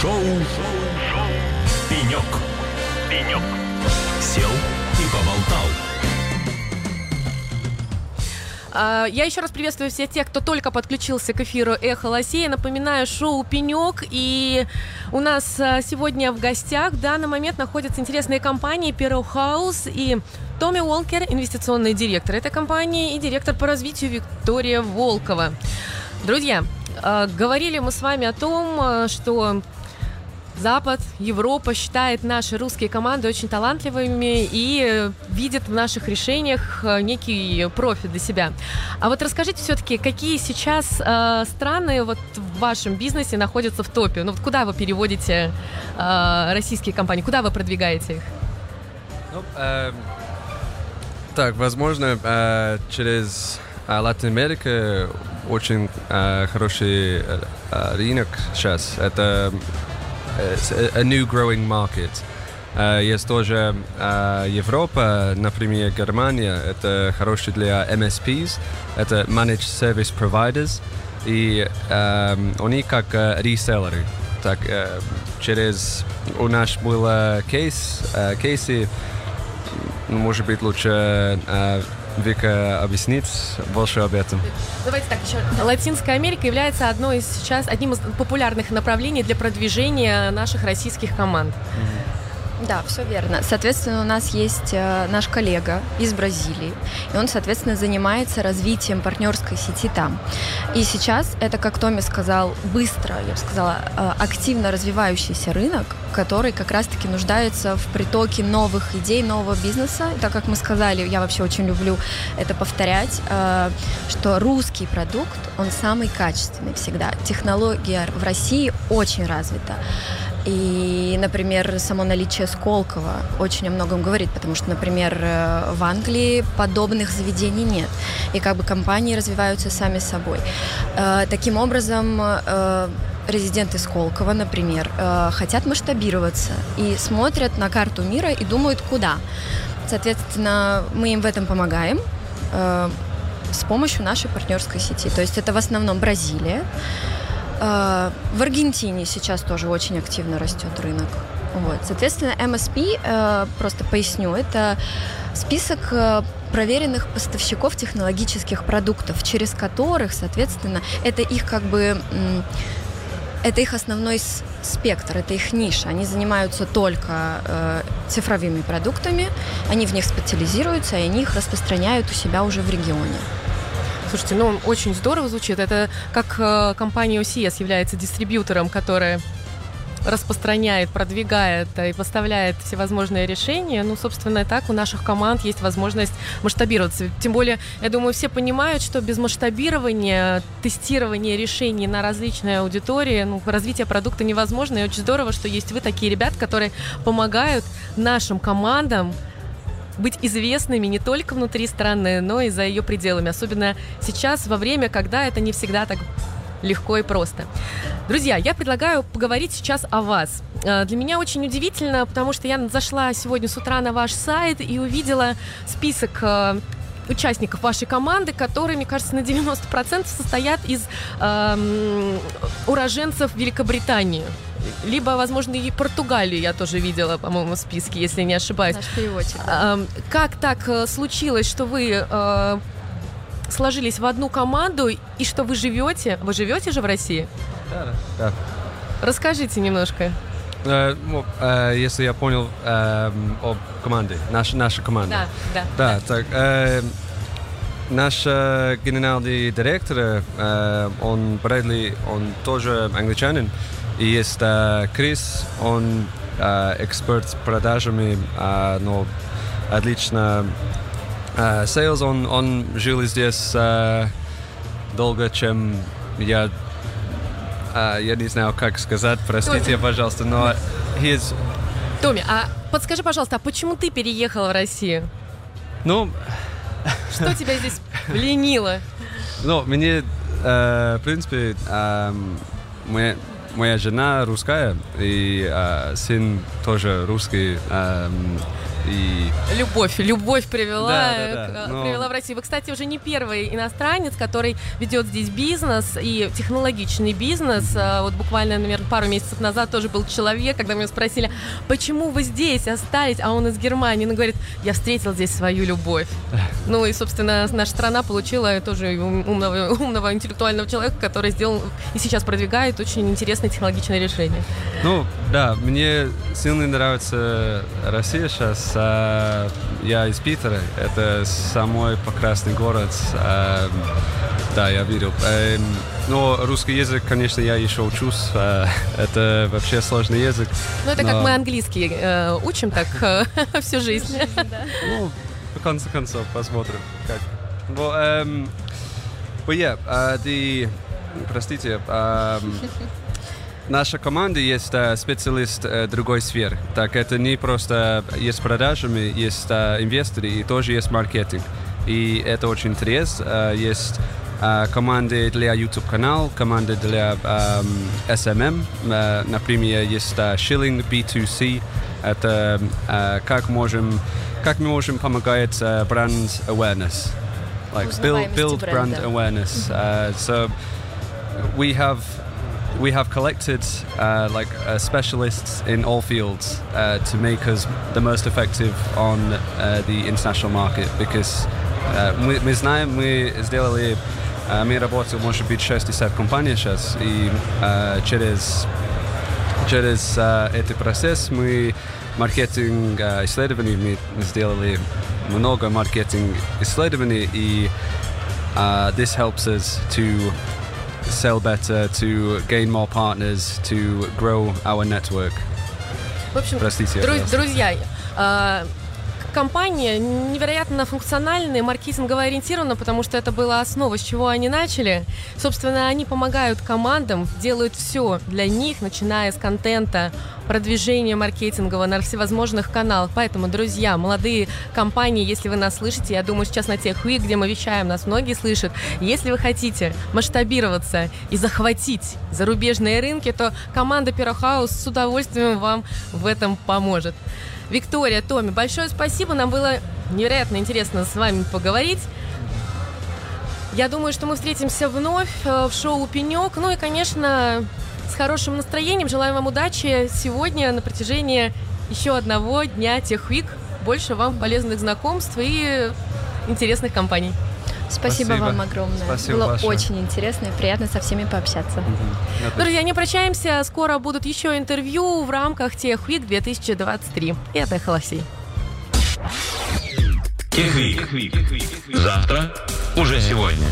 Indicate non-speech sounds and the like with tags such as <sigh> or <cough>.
Шоу, Шоу. «Пенек». «Пенек». Сел и поболтал. А, Я еще раз приветствую всех тех, кто только подключился к эфиру «Эхо Лосей». Напоминаю, шоу «Пенек». И у нас а, сегодня в гостях в данный момент находятся интересные компании «Перо Хаус» и Томми Уолкер, инвестиционный директор этой компании, и директор по развитию Виктория Волкова. Друзья, говорили мы с вами о том, а, что Запад, Европа считает наши русские команды очень талантливыми и э, видит в наших решениях э, некий профит для себя. А вот расскажите все-таки, какие сейчас э, страны вот в вашем бизнесе находятся в топе? Ну вот куда вы переводите э, российские компании, куда вы продвигаете их? Ну, эм, так, возможно, э, через э, Латинскую Америку очень э, хороший э, э, рынок сейчас. Это э, с- a new growing market. Э, Есть тоже э, Европа, например, Германия. Это хороший для MSPs. Это Managed Service Providers. И эм, они как э, реселлеры. Так, э, через... У нас был э, кейс, э, кейсы, может быть, лучше э, Вика объяснит больше об этом. Давайте так еще. Латинская Америка является одной из сейчас одним из популярных направлений для продвижения наших российских команд. Да, все верно. Соответственно, у нас есть э, наш коллега из Бразилии, и он, соответственно, занимается развитием партнерской сети там. И сейчас это, как Томми сказал, быстро, я бы сказала, э, активно развивающийся рынок, который как раз-таки нуждается в притоке новых идей, нового бизнеса. И Так как мы сказали, я вообще очень люблю это повторять, э, что русский продукт, он самый качественный всегда. Технология в России очень развита. И, например, само наличие Сколково очень о многом говорит, потому что, например, э, в Англии подобных заведений нет. И как бы компании развиваются сами собой. Э, Таким образом, э, резиденты Сколково, например, хотят масштабироваться и смотрят на карту мира и думают, куда. Соответственно, мы им в этом помогаем с помощью нашей партнерской сети. То есть это в основном Бразилия, В Аргентине сейчас тоже очень активно растет рынок. Вот. Соответственно, MSP, э, просто поясню, это список э, проверенных поставщиков технологических продуктов, через которых, соответственно, это их как бы это их основной спектр, это их ниша. Они занимаются только э, цифровыми продуктами, они в них специализируются, и они их распространяют у себя уже в регионе. Слушайте, ну очень здорово звучит. Это как э, компания OCS является дистрибьютором, которая распространяет, продвигает э, и поставляет всевозможные решения. Ну, собственно, и так у наших команд есть возможность масштабироваться. Тем более, я думаю, все понимают, что без масштабирования, тестирования решений на различные аудитории, ну, развитие продукта невозможно. И очень здорово, что есть вы такие ребята, которые помогают нашим командам быть известными не только внутри страны, но и за ее пределами. Особенно сейчас, во время, когда это не всегда так легко и просто. Друзья, я предлагаю поговорить сейчас о вас. Э, Для меня очень удивительно, потому что я зашла сегодня с утра на ваш сайт и увидела список э, участников вашей команды, которые, мне кажется, на 90% состоят из эм, уроженцев Великобритании. Либо, возможно, и Португалии я тоже видела, по-моему, в списке, если не ошибаюсь. Наш переводчик. да. Эм, Как так э, случилось, что вы э, сложились в одну команду и что вы живете? Вы живете же в России? Да. Расскажите немножко. Э, ну, э, если я понял эм, об команде, наша, наша команда. да. Да, так. Наш э, генеральный директор, э, он Брэдли, он тоже англичанин. И есть э, Крис, он э, эксперт с продажами, э, но отлично э, sales, он, он жил здесь э, долго, чем я. Э, я не знаю, как сказать, простите, пожалуйста, но he is Томми, а подскажи, пожалуйста, а почему ты переехал в Россию? ну, Что тебя здесь пленило? Ну, мне, в принципе, мы моя жена русская, и э, сын тоже русский. Э, и... Любовь, любовь привела, Да, да, да, к- но- привела в Россию. Вы, кстати, уже не первый иностранец, который ведет здесь бизнес и технологичный бизнес. А, Вот буквально, наверное, пару месяцев назад тоже был человек, когда меня спросили, почему вы здесь остались, а он из Германии. Он говорит, я встретил здесь свою любовь. <laughs> Ну и, собственно, наша страна получила тоже ум- умного, умного интеллектуального человека, который сделал и сейчас продвигает очень интересное технологичное решение. Ну, да, мне сильно нравится Россия сейчас. а, я из Питера. Это самый прекрасный город. а, да, я видел. Эм, но русский язык, конечно, я еще учусь. а, это вообще сложный язык. Ну это как Но- мы английский э, учим так э, <laughs> всю жизнь. Ну, в конце концов, посмотрим, как. But, um, but yeah, uh, the, простите, um, наша команда есть uh, специалист uh, другой сферы. Так, это не просто есть продажами, есть uh, инвесторы и тоже есть маркетинг. И это очень интересно. Uh, есть uh, команды для YouTube-канал, команды для um, SMM. Uh, например, есть uh, Shilling B2C. Это uh, как можем как мы можем помогать uh, brand awareness, like build Узнаваемости build brand бренда. awareness. Uh, so we have we have collected uh, like uh, specialists in all fields uh, to make us the most effective on uh, the international market because uh, мы, мы знаем, мы сделали, uh, мы работаем, может быть, 60 компаний сейчас, и uh, через через uh, этот процесс мы маркетинг uh, исследований мы сделали много маркетинг исследований и uh, this helps us to sell better, to gain more partners, to grow our network. В общем, Простите, друз- пожалуйста. друзья, э, компания невероятно функциональная, маркетингово ориентирована, потому что это была основа, с чего они начали. Собственно, они помогают командам, делают все для них, начиная с контента, продвижения маркетингового на всевозможных каналах. Поэтому, друзья, молодые компании, если вы нас слышите, я думаю, сейчас на тех Week, где мы вещаем, нас многие слышат, если вы хотите масштабироваться и захватить зарубежные рынки, то команда Пирохаус с удовольствием вам в этом поможет. Виктория, Томи, большое спасибо. Нам было невероятно интересно с вами поговорить. Я думаю, что мы встретимся вновь э, в шоу «Пенек». Ну и, конечно, с хорошим настроением. Желаю вам удачи сегодня на протяжении еще одного дня Техвик. Больше вам полезных знакомств и интересных компаний. Спасибо, Спасибо. вам огромное. Спасибо Было большое. очень интересно и приятно со всеми пообщаться. Друзья, не прощаемся. Скоро будут еще интервью в рамках Техвик 2023. Я Холосей. Техвик. Завтра уже сегодня.